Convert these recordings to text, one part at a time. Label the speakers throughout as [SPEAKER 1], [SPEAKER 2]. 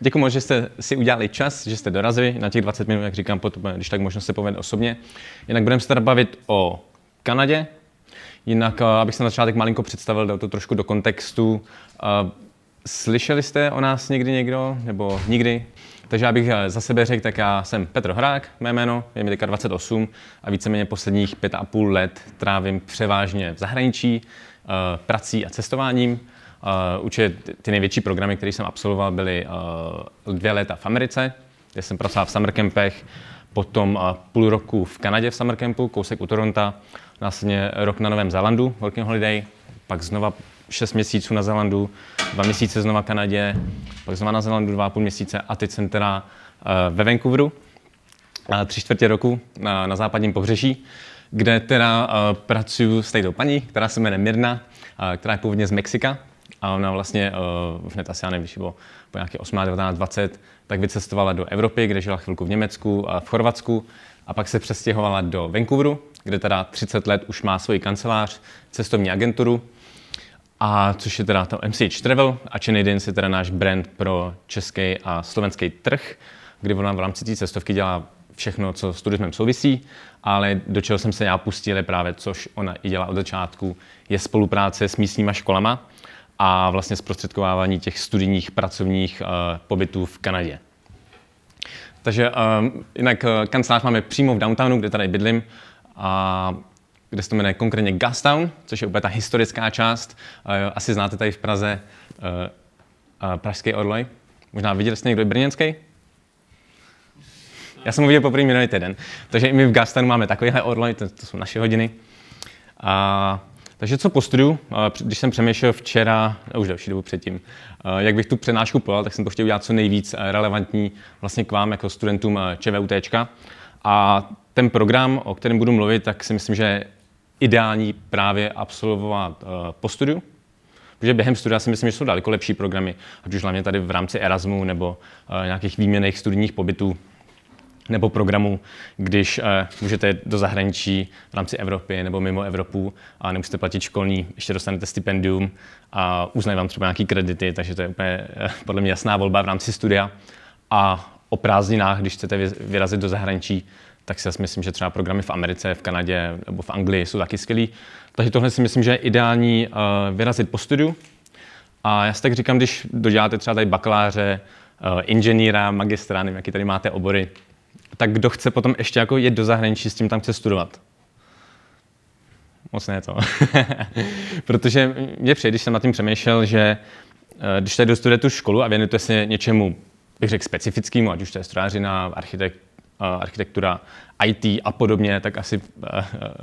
[SPEAKER 1] Děkuji moc, že jste si udělali čas, že jste dorazili na těch 20 minut, jak říkám, potom, když tak možno se povede osobně. Jinak budeme se tady bavit o Kanadě. Jinak, eh, abych se na začátek malinko představil, dal to trošku do kontextu. Eh, slyšeli jste o nás někdy někdo, nebo nikdy? Takže abych eh, za sebe řekl, tak já jsem Petr Hrák, mé jméno, je mi teďka 28 a víceméně posledních pět a půl let trávím převážně v zahraničí, prací a cestováním. Uh, určitě ty největší programy, které jsem absolvoval, byly uh, dvě léta v Americe, kde jsem pracoval v summer campech, potom uh, půl roku v Kanadě v summer campu, kousek u Toronto, následně rok na Novém Zélandu, working holiday, pak znova 6 měsíců na Zélandu, dva měsíce znova v Kanadě, pak znova na Zélandu dva a půl měsíce a teď jsem teda uh, ve Vancouveru, uh, tři čtvrtě roku na, na západním pobřeží, kde teda uh, pracuji s této paní, která se jmenuje Mirna, uh, která je původně z Mexika, a ona vlastně uh, hned asi, já nevím, bylo po nějaké 8, 19, 20, tak vycestovala do Evropy, kde žila chvilku v Německu a v Chorvatsku a pak se přestěhovala do Vancouveru, kde teda 30 let už má svoji kancelář, cestovní agenturu, a což je teda to MCH Travel a Chenidins je teda náš brand pro český a slovenský trh, kdy ona v rámci té cestovky dělá všechno, co s turismem souvisí, ale do čeho jsem se já pustil je právě, což ona i dělá od začátku, je spolupráce s místníma školama, a vlastně zprostředkovávání těch studijních pracovních uh, pobytů v Kanadě. Takže uh, jinak uh, kancelář máme přímo v downtownu, kde tady bydlím, a kde se to jmenuje konkrétně Gastown, což je úplně ta historická část. Asi znáte tady v Praze Pražský Orloj. Možná viděli jste někdo brněnský? Já jsem ho viděl poprvé minulý týden. Takže i my v Gastanu máme takovýhle orloj, to, to jsou naše hodiny. A takže co po studiu, když jsem přemýšlel včera, už další dobu předtím, jak bych tu přednášku podal, tak jsem to chtěl udělat co nejvíc relevantní vlastně k vám jako studentům ČVUT. A ten program, o kterém budu mluvit, tak si myslím, že je ideální právě absolvovat po studiu, protože během studia si myslím, že jsou daleko lepší programy, ať už hlavně tady v rámci Erasmu nebo nějakých výměných studijních pobytů nebo programu, když uh, můžete do zahraničí v rámci Evropy nebo mimo Evropu a nemusíte platit školní, ještě dostanete stipendium a uznají vám třeba nějaké kredity, takže to je úplně uh, podle mě jasná volba v rámci studia. A o prázdninách, když chcete vyrazit do zahraničí, tak si myslím, že třeba programy v Americe, v Kanadě nebo v Anglii jsou taky skvělý. Takže tohle si myslím, že je ideální uh, vyrazit po studiu. A já si tak říkám, když doděláte třeba tady bakaláře, inženýra, magistra, nevím, jaký tady máte obory, tak kdo chce potom ještě jako jet do zahraničí, s tím tam chce studovat? Moc ne to. Protože mě přijde, když jsem nad tím přemýšlel, že eh, když tady dostuduje tu školu a věnujete se něčemu, bych řekl, specifickému, ať už to je strojařina, architekt, eh, architektura, IT a podobně, tak asi uh,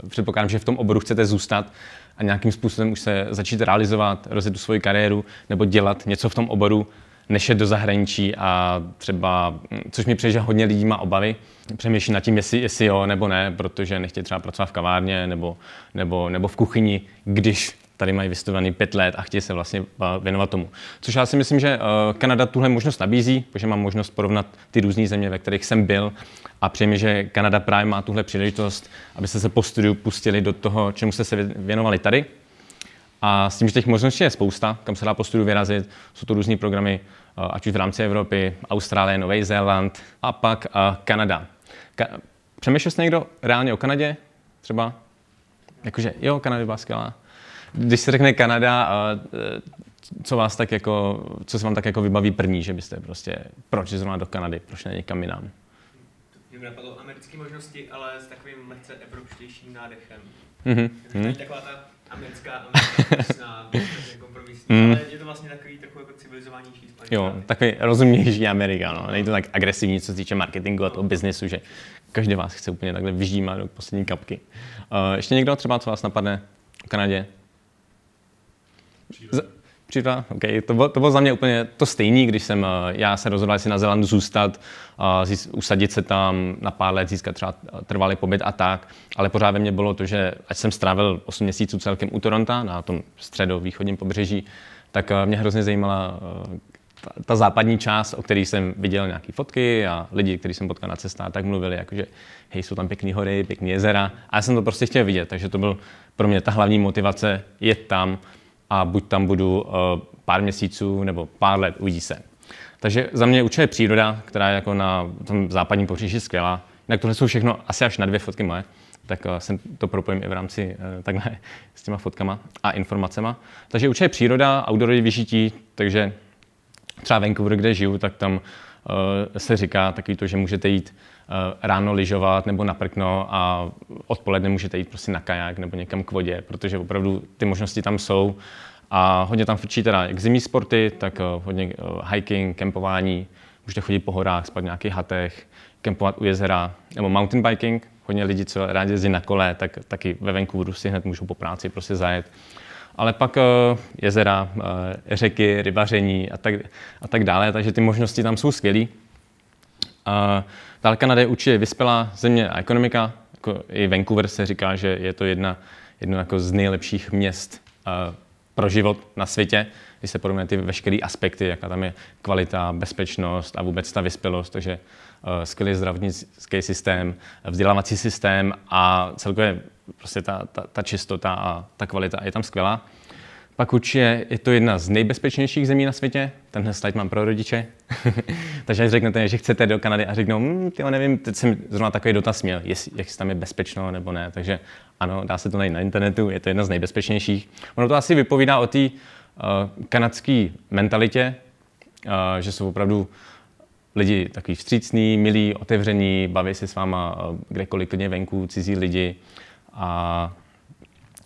[SPEAKER 1] předpokládám, že v tom oboru chcete zůstat a nějakým způsobem už se začít realizovat, rozjet tu svoji kariéru nebo dělat něco v tom oboru, než do zahraničí a třeba, což mi přijde, že hodně lidí má obavy, přemýšlí nad tím, jestli, jestli jo nebo ne, protože nechtějí třeba pracovat v kavárně nebo, nebo, nebo v kuchyni, když tady mají vystudovaný pět let a chtějí se vlastně věnovat tomu. Což já si myslím, že eh, Kanada tuhle možnost nabízí, protože mám možnost porovnat ty různé země, ve kterých jsem byl a přijde že Kanada právě má tuhle příležitost, abyste se po studiu pustili do toho, čemu jste se věnovali tady. A s tím, že těch možností je spousta, kam se dá po studiu vyrazit, jsou to různé programy, eh, ať už v rámci Evropy, Austrálie, Nový Zéland a pak Kanada. Ka- Přemýšlel jste někdo reálně o Kanadě? Třeba? Jakože, jo, Kanada byla skvělá. Když se řekne Kanada, e, co vás tak jako, co se vám tak jako vybaví první, že byste prostě, proč zrovna do Kanady, proč ne někam jinam?
[SPEAKER 2] Mě napadlo americké možnosti, ale s takovým lehce evropštějším nádechem.
[SPEAKER 1] Mm-hmm.
[SPEAKER 2] Taková ta americká, americká kompromisní, mm. ale je to vlastně takový trochu jako civilizovanější
[SPEAKER 1] Jo, takový rozumnější Amerika, no. Není to tak agresivní, co se týče marketingu a toho biznesu, že každý vás chce úplně takhle vyždímat do poslední kapky. Uh, ještě někdo třeba, co vás napadne v Kanadě? Příroda, OK. To bylo, to bylo za mě úplně to stejné, když jsem uh, já se rozhodl si na Zelandu zůstat, uh, zís, usadit se tam na pár let, získat třeba trvalý pobyt a tak, ale pořád ve mně bylo to, že ať jsem strávil 8 měsíců celkem u Toronto, na tom středovýchodním pobřeží, tak mě hrozně zajímala ta, ta západní část, o který jsem viděl nějaké fotky a lidi, kteří jsem potkal na cestách, tak mluvili, jakože hej, jsou tam pěkné hory, pěkné jezera. A já jsem to prostě chtěl vidět, takže to byl pro mě ta hlavní motivace, jet tam a buď tam budu uh, pár měsíců nebo pár let, uvidí se. Takže za mě určitě příroda, která je jako na tom západním pobřeží skvělá. Jinak tohle jsou všechno asi až na dvě fotky moje, tak jsem to propojím i v rámci uh, takhle s těma fotkama a informacema. Takže určitě příroda, outdoorový vyžití, takže třeba Vancouver, kde žiju, tak tam se říká takový to, že můžete jít uh, ráno lyžovat nebo na prkno a odpoledne můžete jít prostě na kaják nebo někam k vodě, protože opravdu ty možnosti tam jsou. A hodně tam frčí teda jak zimní sporty, tak uh, hodně hiking, kempování, můžete chodit po horách, spát v nějakých hatech, kempovat u jezera, nebo mountain biking, hodně lidí, co rádi jezdí na kole, tak taky ve Vancouveru si hned můžou po práci prostě zajet ale pak uh, jezera, uh, řeky, rybaření a tak, a tak dále, takže ty možnosti tam jsou skvělé. Dále Kanada je určitě vyspělá země a ekonomika, jako i Vancouver se říká, že je to jedna, jedno jako z nejlepších měst uh, pro život na světě, když se porovnají ty veškeré aspekty, jaká tam je kvalita, bezpečnost a vůbec ta vyspělost, takže skvělý zdravotnický systém, vzdělávací systém a celkově prostě ta, ta, ta čistota a ta kvalita je tam skvělá. Pak určitě je to jedna z nejbezpečnějších zemí na světě. Tenhle slide mám pro rodiče. Takže až řeknete, že chcete do Kanady a řeknou, hm, tyjo, nevím, teď jsem zrovna takový dotaz měl, jestli, jestli tam je bezpečno nebo ne. Takže ano, dá se to najít na internetu, je to jedna z nejbezpečnějších. Ono to asi vypovídá o té uh, kanadské mentalitě, uh, že jsou opravdu lidi takový vstřícní, milí, otevření, baví se s váma uh, kdekoliv, klidně venku, cizí lidi. A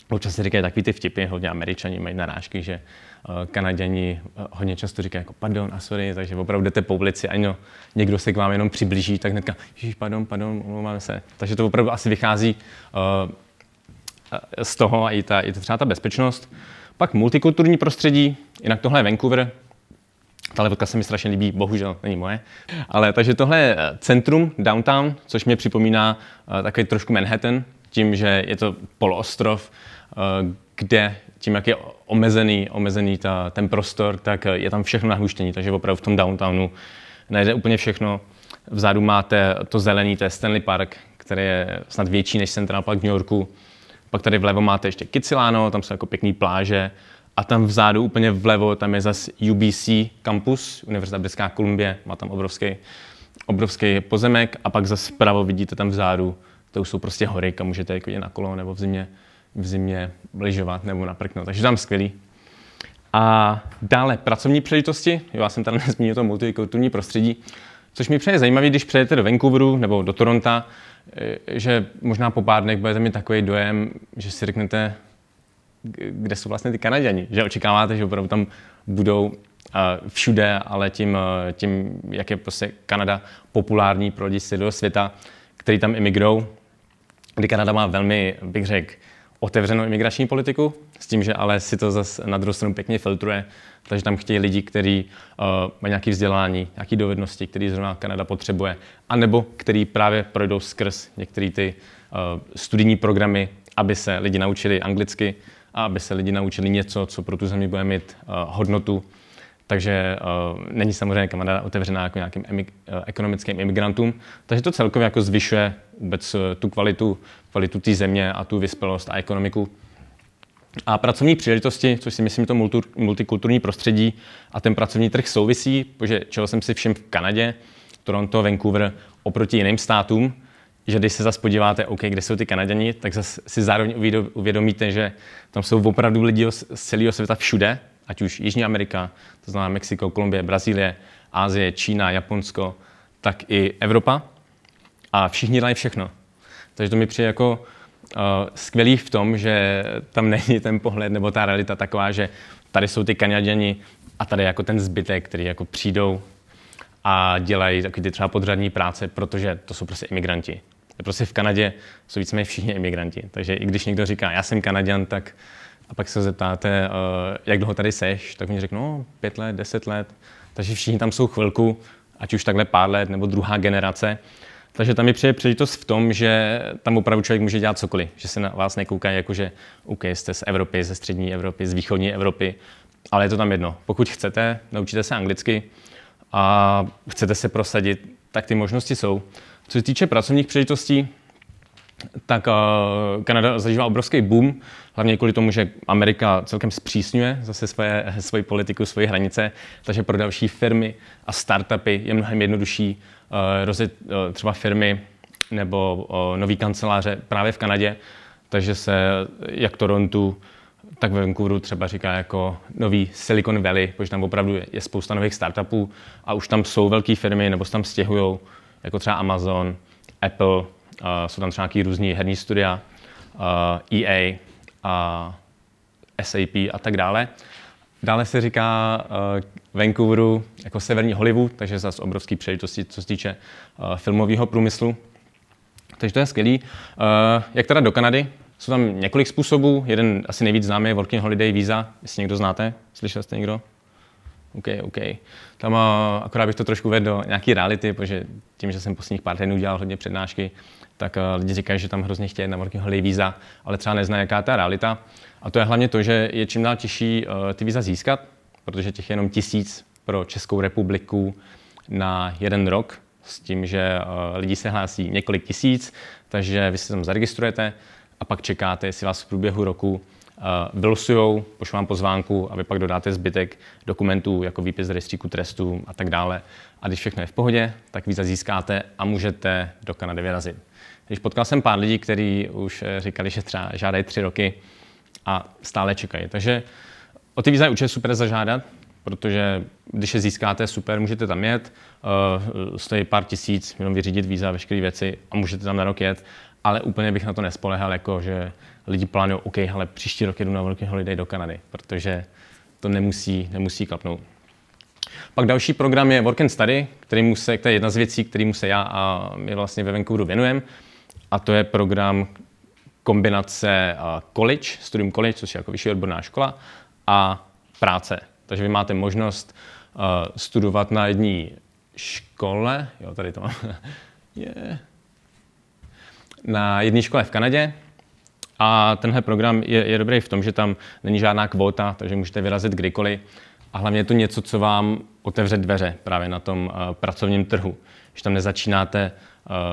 [SPEAKER 1] občas se říkají takový ty vtipy, hodně američani mají narážky, že uh, Kanaděni uh, hodně často říkají jako pardon a sorry, takže opravdu jdete po ulici a no, někdo se k vám jenom přiblíží, tak hnedka, ježiš, pardon, pardon, omlouváme se. Takže to opravdu asi vychází uh, z toho a i, ta, i třeba ta bezpečnost. Pak multikulturní prostředí, jinak tohle je Vancouver, Tahle fotka se mi strašně líbí, bohužel není moje. Ale takže tohle je centrum, downtown, což mě připomíná takový trošku Manhattan, tím, že je to poloostrov, eh, kde tím, jak je omezený, omezený ta, ten prostor, tak je tam všechno nahluštění, takže opravdu v tom downtownu najde úplně všechno. Vzadu máte to zelený, to je Stanley Park, který je snad větší než Central Park v New Yorku. Pak tady vlevo máte ještě Kicilano, tam jsou jako pěkné pláže. A tam vzadu úplně vlevo, tam je zase UBC campus, Univerzita Britská Kolumbie, má tam obrovský, obrovský pozemek. A pak zase vpravo vidíte tam vzadu to už jsou prostě hory, kam můžete jako na kolo nebo v zimě, v zimě lyžovat nebo naprknout. Takže tam skvělý. A dále pracovní příležitosti. Jo, já jsem tady nezmínil to multikulturní prostředí, což mi přeje zajímavé, když přejete do Vancouveru nebo do Toronto, eh, že možná po pár dnech budete mít takový dojem, že si řeknete, kde jsou vlastně ty Kanaděni. Že očekáváte, že opravdu tam budou uh, všude, ale tím, uh, tím, jak je prostě Kanada populární pro lidi světa, který tam imigrou, kdy Kanada má velmi, bych řekl, otevřenou imigrační politiku, s tím, že ale si to zase na druhou stranu pěkně filtruje, takže tam chtějí lidi, kteří uh, mají nějaké vzdělání, nějaké dovednosti, které zrovna Kanada potřebuje, anebo který právě projdou skrz některé ty uh, studijní programy, aby se lidi naučili anglicky a aby se lidi naučili něco, co pro tu zemi bude mít uh, hodnotu. Takže uh, není samozřejmě Kanada otevřená jako nějakým emi- uh, ekonomickým imigrantům, takže to celkově jako zvyšuje vůbec uh, tu kvalitu, kvalitu té země a tu vyspělost a ekonomiku. A pracovní příležitosti, což si myslím, to multi, multikulturní prostředí a ten pracovní trh souvisí, protože čeho jsem si všiml v Kanadě, Toronto, Vancouver, oproti jiným státům, že když se zase podíváte, OK, kde jsou ty Kanaděni, tak zase si zároveň uvědomíte, že tam jsou opravdu lidi z celého světa všude, ať už Jižní Amerika, to znamená Mexiko, Kolumbie, Brazílie, Ázie, Čína, Japonsko, tak i Evropa. A všichni dělají všechno. Takže to mi přijde jako uh, skvělý v tom, že tam není ten pohled nebo ta realita taková, že tady jsou ty Kanaděni a tady jako ten zbytek, který jako přijdou a dělají takový ty třeba podřadní práce, protože to jsou prostě imigranti. Prostě v Kanadě jsou víceméně všichni imigranti. Takže i když někdo říká, já jsem Kanaděn, tak a pak se zeptáte, uh, jak dlouho tady seš, tak mi řeknou, no, pět let, deset let. Takže všichni tam jsou chvilku, ať už takhle pár let, nebo druhá generace. Takže tam je přijde příležitost v tom, že tam opravdu člověk může dělat cokoliv, že se na vás nekoukají jako, že OK, jste z Evropy, ze střední Evropy, z východní Evropy, ale je to tam jedno. Pokud chcete, naučíte se anglicky a chcete se prosadit, tak ty možnosti jsou. Co se týče pracovních příležitostí, tak uh, Kanada zažívá obrovský boom, hlavně kvůli tomu, že Amerika celkem zpřísňuje zase svoje, svoji politiku, svoje hranice, takže pro další firmy a startupy je mnohem jednodušší uh, rozjet třeba firmy nebo nový kanceláře právě v Kanadě, takže se jak Toronto, tak ve Vancouveru třeba říká jako nový Silicon Valley, protože tam opravdu je spousta nových startupů a už tam jsou velké firmy nebo se tam stěhují, jako třeba Amazon, Apple, jsou tam třeba nějaký různý herní studia, EA a SAP a tak dále. Dále se říká Vancouveru jako severní Hollywood, takže zase obrovský příležitosti, co se týče filmového průmyslu. Takže to je skvělý. Jak teda do Kanady? Jsou tam několik způsobů. Jeden asi nejvíc známý je Working Holiday Visa, jestli někdo znáte. Slyšel jste někdo? OK, OK. Tam akorát bych to trošku vedl do nějaký reality, protože tím, že jsem posledních pár týdnů dělal hodně přednášky, tak uh, lidi říkají, že tam hrozně chtějí na working holiday víza, ale třeba neznají, jaká je ta realita. A to je hlavně to, že je čím dál těžší uh, ty víza získat, protože těch je jenom tisíc pro Českou republiku na jeden rok, s tím, že uh, lidi se hlásí několik tisíc, takže vy se tam zaregistrujete a pak čekáte, jestli vás v průběhu roku vylosujou, pošlu vám pozvánku a vy pak dodáte zbytek dokumentů jako výpis z rejstříku trestů a tak dále. A když všechno je v pohodě, tak víza získáte a můžete do Kanady vyrazit. Když potkal jsem pár lidí, kteří už eh, říkali, že třeba žádají tři roky a stále čekají. Takže o ty víza je určitě super zažádat, protože když je získáte, super, můžete tam jet, uh, stojí pár tisíc, jenom vyřídit víza veškeré věci a můžete tam na rok jet, ale úplně bych na to nespolehal, jako že lidi plánují, OK, ale příští rok jedu na velký holiday do Kanady, protože to nemusí, nemusí klapnout. Pak další program je Work and Study, který se, to je jedna z věcí, kterým se já a my vlastně ve Vancouveru venujeme. A to je program kombinace college, studium college, což je jako vyšší odborná škola, a práce. Takže vy máte možnost studovat na jedné škole, jo, tady to mám, yeah. na jedné škole v Kanadě, a tenhle program je, je dobrý v tom, že tam není žádná kvóta, takže můžete vyrazit kdykoliv. A hlavně je to něco, co vám otevře dveře právě na tom uh, pracovním trhu. Že tam nezačínáte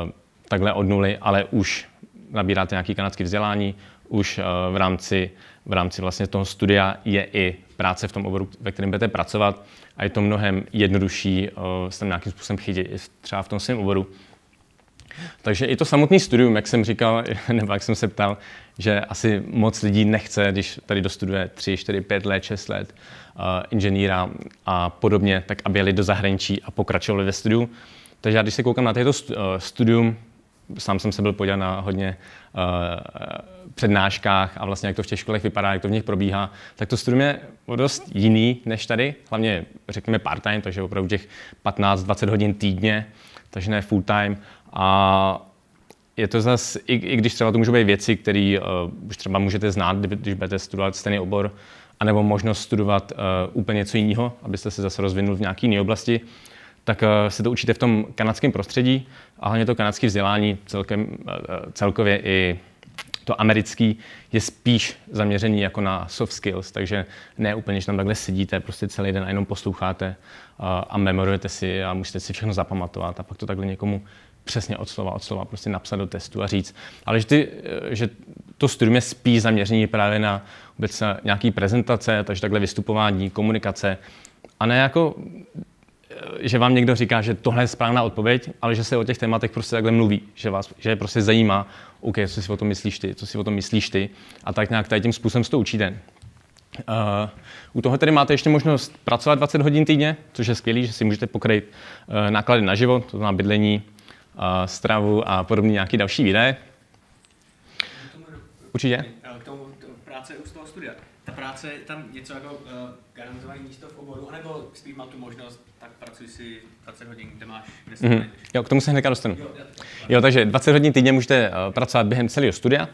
[SPEAKER 1] uh, takhle od nuly, ale už nabíráte nějaký kanadský vzdělání, už uh, v rámci, v rámci vlastně toho studia je i práce v tom oboru, ve kterém budete pracovat a je to mnohem jednodušší uh, se nějakým způsobem chytit třeba v tom svém oboru. Takže i to samotné studium, jak jsem říkal, nebo jak jsem se ptal, že asi moc lidí nechce, když tady dostuduje 3, 4, 5 let, 6 let uh, inženýra a podobně, tak aby jeli do zahraničí a pokračovali ve studiu. Takže já když se koukám na této uh, studium, sám jsem se byl podívat na hodně uh, přednáškách a vlastně jak to v těch školech vypadá, jak to v nich probíhá, tak to studium je dost jiný než tady, hlavně řekněme part-time, takže opravdu těch 15-20 hodin týdně, takže ne full-time. A je to zase, i, i když třeba to můžou být věci, které uh, už třeba můžete znát, když budete studovat stejný obor, anebo možnost studovat uh, úplně něco jiného, abyste se zase rozvinul v nějaké jiné oblasti, tak uh, se to učíte v tom kanadském prostředí a hlavně to kanadské vzdělání celkem, uh, celkově i to americký je spíš zaměřený jako na soft skills, takže ne úplně, že tam takhle sedíte prostě celý den a jenom posloucháte uh, a memorujete si a musíte si všechno zapamatovat a pak to takhle někomu přesně od slova od slova prostě napsat do testu a říct. Ale že, ty, že to studium je spíš zaměření právě na vůbec nějaký prezentace, takže takhle vystupování, komunikace a ne jako že vám někdo říká, že tohle je správná odpověď, ale že se o těch tématech prostě takhle mluví, že vás že je prostě zajímá, OK, co si o tom myslíš ty, co si o tom myslíš ty a tak nějak tady tím způsobem se to učíte. Uh, u toho tedy máte ještě možnost pracovat 20 hodin týdně, což je skvělé, že si můžete pokryt uh, náklady na život, to znamená bydlení, stravu a podobně nějaký další výdaje. Určitě.
[SPEAKER 2] K tomu práce u toho studia. Ta práce je tam něco jako uh, garantované místo v oboru, anebo spíš mám tu možnost, tak pracuji si 20 hodin, kde máš, kde mm-hmm.
[SPEAKER 1] Jo, k tomu se hnedka dostanu. Jo, jo, takže 20 hodin týdně můžete uh, pracovat během celého studia.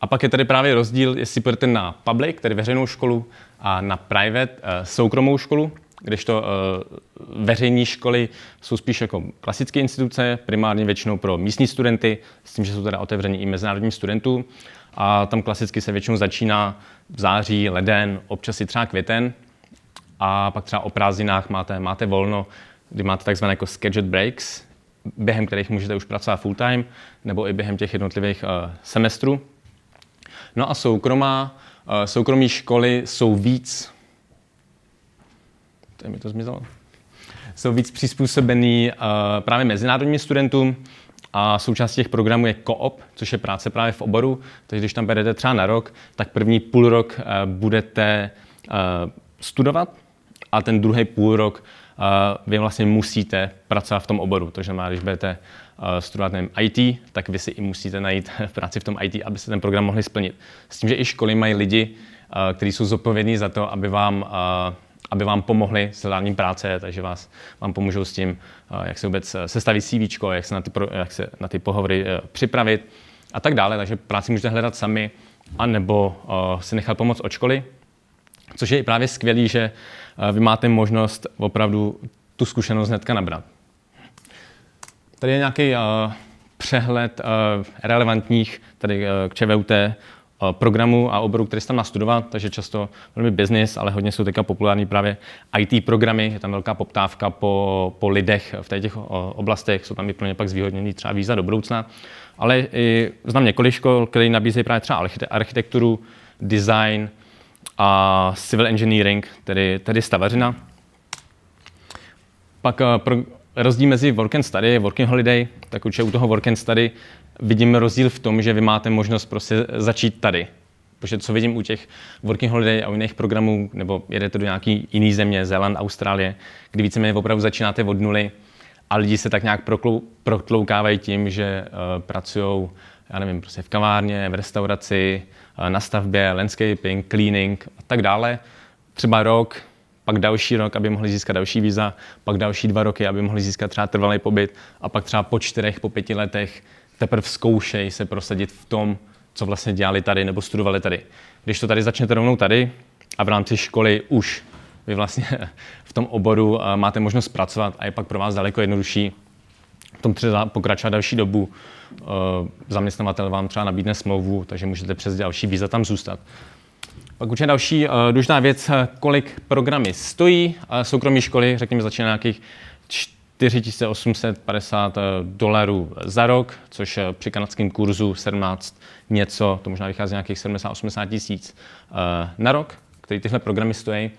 [SPEAKER 1] A pak je tady právě rozdíl, jestli půjdete na public, tedy veřejnou školu, a na private, uh, soukromou školu kdežto uh, veřejné školy jsou spíš jako klasické instituce, primárně většinou pro místní studenty, s tím, že jsou teda otevření i mezinárodním studentům. A tam klasicky se většinou začíná v září, leden, občas i třeba květen. A pak třeba o prázdninách máte, máte volno, kdy máte takzvané jako scheduled breaks, během kterých můžete už pracovat full time, nebo i během těch jednotlivých uh, semestrů. No a soukromá, uh, soukromí školy jsou víc, tady mi to zmizelo, jsou víc přizpůsobený uh, právě mezinárodním studentům a součástí těch programů je co-op, což je práce právě v oboru. Takže když tam berete třeba na rok, tak první půl rok uh, budete uh, studovat a ten druhý půl rok uh, vy vlastně musíte pracovat v tom oboru. To znamená, když budete uh, studovat nevím, IT, tak vy si i musíte najít práci v tom IT, abyste ten program mohli splnit. S tím, že i školy mají lidi, uh, kteří jsou zodpovědní za to, aby vám uh, aby vám pomohli s hledáním práce, takže vás, vám pomůžou s tím, jak se vůbec sestavit CV, jak se na ty, jak se na ty pohovory připravit a tak dále. Takže práci můžete hledat sami, anebo si nechat pomoct od školy, což je i právě skvělý, že vy máte možnost opravdu tu zkušenost hnedka nabrat. Tady je nějaký přehled relevantních tady k ČVUT programů a oborů, které se tam nastudovat, takže často velmi business, ale hodně jsou teďka populární právě IT programy, je tam velká poptávka po, po lidech v těch oblastech, jsou tam i pro ně pak zvýhodnění třeba víza do budoucna. Ale i znám několik škol, které nabízejí právě třeba architekturu, design a civil engineering, tedy, tedy stavařina. Pak pro, rozdíl mezi work and study, working holiday, tak určitě u toho work and study vidím rozdíl v tom, že vy máte možnost prostě začít tady. Protože co vidím u těch working holiday a u jiných programů, nebo jedete do nějaký jiný země, Zéland, Austrálie, kdy víceméně opravdu začínáte od nuly a lidi se tak nějak proklou, protloukávají tím, že uh, pracují, já nevím, prostě v kavárně, v restauraci, uh, na stavbě, landscaping, cleaning a tak dále. Třeba rok, pak další rok, aby mohli získat další víza, pak další dva roky, aby mohli získat třeba trvalý pobyt a pak třeba po čtyřech, po pěti letech teprve zkoušej se prosadit v tom, co vlastně dělali tady nebo studovali tady. Když to tady začnete rovnou tady a v rámci školy už vy vlastně v tom oboru eh, máte možnost pracovat a je pak pro vás daleko jednodušší v tom třeba pokračovat další dobu. Eh, zaměstnavatel vám třeba nabídne smlouvu, takže můžete přes další víza tam zůstat. Pak určitě další uh, důležitá věc, kolik programy stojí. Soukromí školy, řekněme, začíná nějakých 4850 eh, dolarů za rok, což eh, při kanadském kurzu 17 něco, to možná vychází nějakých 70-80 tisíc eh, na rok, který tyhle programy stojí.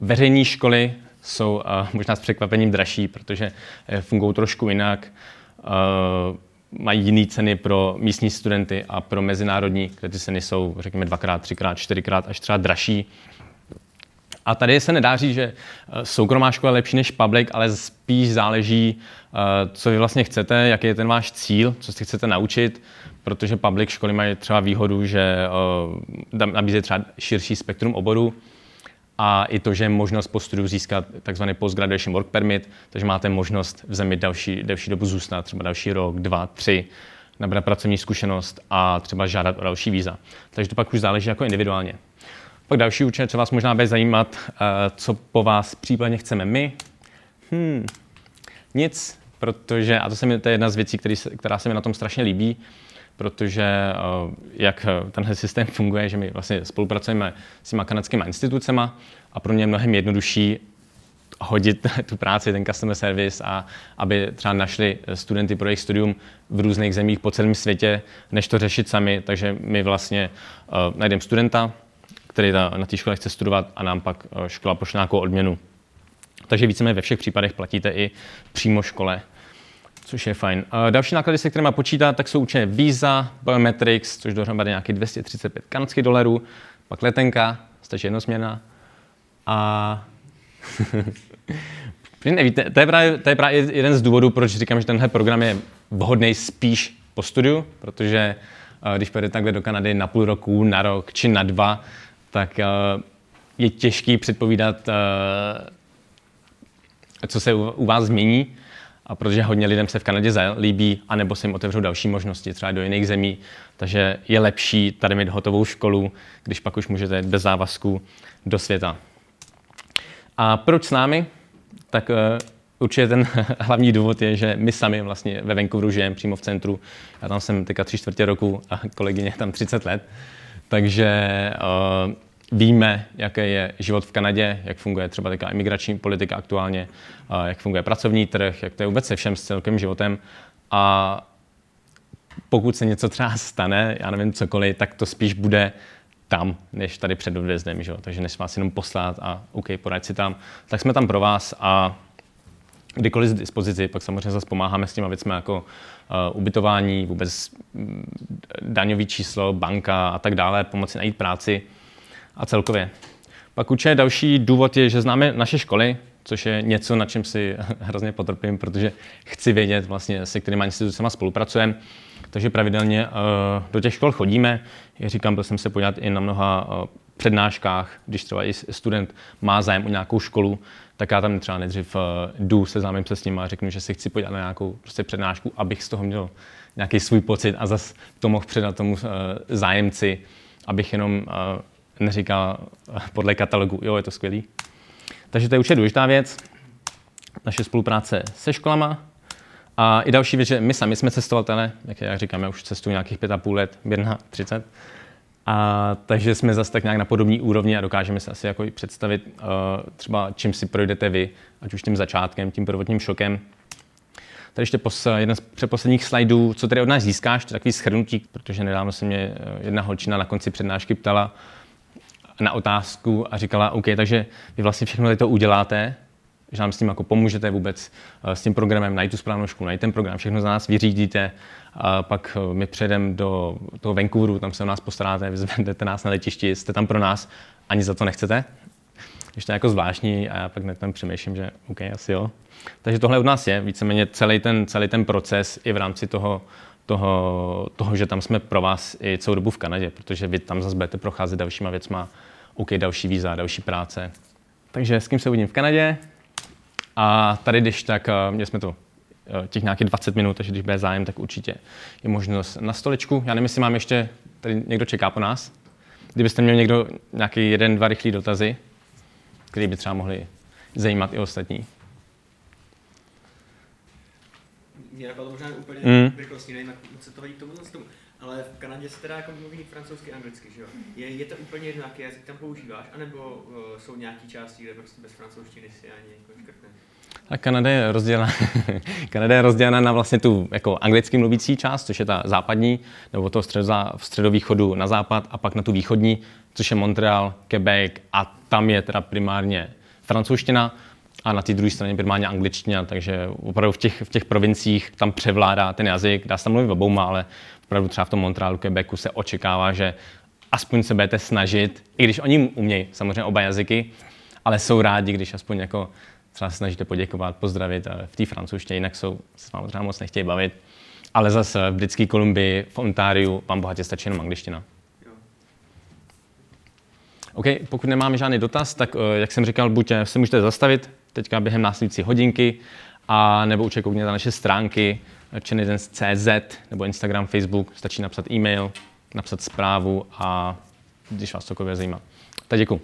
[SPEAKER 1] Veřejné školy jsou možná s překvapením dražší, protože fungují trošku jinak, mají jiné ceny pro místní studenty a pro mezinárodní, kde ty ceny jsou, řekněme, dvakrát, třikrát, čtyřikrát až třeba dražší. A tady se nedá říct, že eh, soukromá škola je lepší než public, ale spíš záleží, eh, co vy vlastně chcete, jaký je ten váš cíl, co si chcete naučit, protože public školy mají třeba výhodu, že eh, nabízejí třeba širší spektrum oborů a i to, že je možnost po studiu získat tzv. postgraduation work permit, takže máte možnost v zemi další, další dobu zůstat, třeba další rok, dva, tři, nabrat pracovní zkušenost a třeba žádat o další víza. Takže to pak už záleží jako individuálně. Pak další účet, co vás možná bude zajímat, eh, co po vás případně chceme my. Hmm, nic, protože, a to, se mi, to je jedna z věcí, který, která se mi na tom strašně líbí, protože eh, jak tenhle systém funguje, že my vlastně spolupracujeme s těma kanadskými institucemi a pro mě je mnohem jednodušší hodit tu práci, ten customer service a aby třeba našli studenty pro jejich studium v různých zemích po celém světě, než to řešit sami. Takže my vlastně uh, najdeme studenta, který ta, na té škole chce studovat a nám pak eh, škola pošle nějakou odměnu. Takže víceméně ve všech případech platíte i přímo škole, což je fajn. A další náklady, se kterými počítat, tak jsou určitě Visa, Biometrics, což dohromady nějaký 235 kanadských dolarů, pak letenka, stačí jednosměrná. A Nevíte, to je, právě, to je právě jeden z důvodů, proč říkám, že tenhle program je vhodný spíš po studiu, protože eh, když pojedete takhle do Kanady na půl roku, na rok či na dva, tak eh, je těžký předpovídat, eh, co se u vás změní, a protože hodně lidem se v Kanadě líbí, anebo se jim otevřou další možnosti, třeba do jiných zemí. Takže je lepší tady mít hotovou školu, když pak už můžete jít bez závazku do světa. A proč s námi? Tak uh, určitě ten hlavní důvod je, že my sami vlastně ve Vancouveru žijeme přímo v centru. Já tam jsem teďka tři čtvrtě roku a kolegyně tam 30 let. Takže uh, víme, jaký je život v Kanadě, jak funguje třeba taková imigrační politika aktuálně, jak funguje pracovní trh, jak to je vůbec se všem s celkovým životem. A pokud se něco třeba stane, já nevím cokoliv, tak to spíš bude tam, než tady před odvězdem, že? takže než vás jenom poslat a OK, poraď si tam, tak jsme tam pro vás a kdykoliv z dispozici, pak samozřejmě zase pomáháme s těma věcmi jako uh, ubytování, vůbec mm, daňový číslo, banka a tak dále, pomoci najít práci a celkově. Pak určitě další důvod je, že známe naše školy, což je něco, na čem si hrozně potrpím, protože chci vědět vlastně, se kterými institucemi spolupracujeme. Takže pravidelně uh, do těch škol chodíme. Já říkám, byl jsem se podívat i na mnoha uh, přednáškách, když třeba i student má zájem o nějakou školu, tak já tam třeba nejdřív uh, jdu, seznámím se s ním a řeknu, že si chci podívat na nějakou prostě přednášku, abych z toho měl nějaký svůj pocit a zase to mohl předat tomu zájemci, abych jenom uh, neříkal podle katalogu, jo, je to skvělý. Takže to je určitě důležitá věc. Naše spolupráce se školama. A i další věc, že my sami jsme cestovatelé, jak já říkám, já už cestuji nějakých pět a půl let, běrna 30. A, takže jsme zase tak nějak na podobné úrovni a dokážeme se asi jako představit uh, třeba, čím si projdete vy, ať už tím začátkem, tím prvotním šokem. Tady ještě pos, jeden z předposledních slajdů, co tady od nás získáš, to je takový schrnutí, protože nedávno se mě eh, jedna holčina na konci přednášky ptala, na otázku a říkala, OK, takže vy vlastně všechno to uděláte, že nám s tím jako pomůžete vůbec eh, s tím programem najít tu správnou školu, najít ten program, všechno za nás vyřídíte, a pak eh, my přejdeme do toho Vancouveru, tam se o nás postaráte, vyzvedete nás na letišti, jste tam pro nás, ani za to nechcete. Když to je jako zvláštní a já pak tam přemýšlím, že OK, asi jo. Takže tohle od nás je víceméně celý ten, celý ten proces i v rámci toho, toho, toho, že tam jsme pro vás i celou dobu v Kanadě, protože vy tam zase budete procházet dalšíma věcma, OK, další víza, další práce. Takže s kým se uvidím v Kanadě. A tady, když tak, eh, měli jsme to eh, těch nějakých 20 minut, takže když bude zájem, tak určitě je možnost na stolečku. Já nevím, jestli mám ještě, tady někdo čeká po nás. Kdybyste měli někdo nějaký jeden, dva rychlý dotazy, který by třeba mohli zajímat i ostatní.
[SPEAKER 2] Mě napadlo možná úplně mm. rychlostní, nevím, jak se to vadí k tomu, tomu ale v Kanadě se teda jako mluví francouzsky a anglicky, že jo? Je, je to úplně jedno, jaký jazyk tam používáš, anebo uh, jsou nějaké části, kde prostě bez francouzštiny si ani jako škrtne?
[SPEAKER 1] A Kanada je rozdělena, Kanada je rozdělena na vlastně tu jako anglicky mluvící část, což je ta západní, nebo to středo, v středovýchodu na západ a pak na tu východní, což je Montreal, Quebec a tam je teda primárně francouzština a na té druhé straně primárně angličtina, takže opravdu v těch, v těch provinciích tam převládá ten jazyk, dá se tam mluvit obouma, ale opravdu třeba v tom Montrealu, Quebecu se očekává, že aspoň se budete snažit, i když oni umějí samozřejmě oba jazyky, ale jsou rádi, když aspoň jako třeba se snažíte poděkovat, pozdravit v té francouzštině, jinak jsou, se vám třeba moc nechtějí bavit. Ale zase v britské Kolumbii, v Ontáriu vám bohatě stačí jenom angličtina. OK, pokud nemáme žádný dotaz, tak eh, jak jsem říkal, buď se můžete zastavit teďka během následující hodinky, a nebo určitě koukněte na naše stránky, CZ nebo Instagram, Facebook, stačí napsat e-mail, napsat zprávu a když vás cokoliv zajímá. Tak děkuji.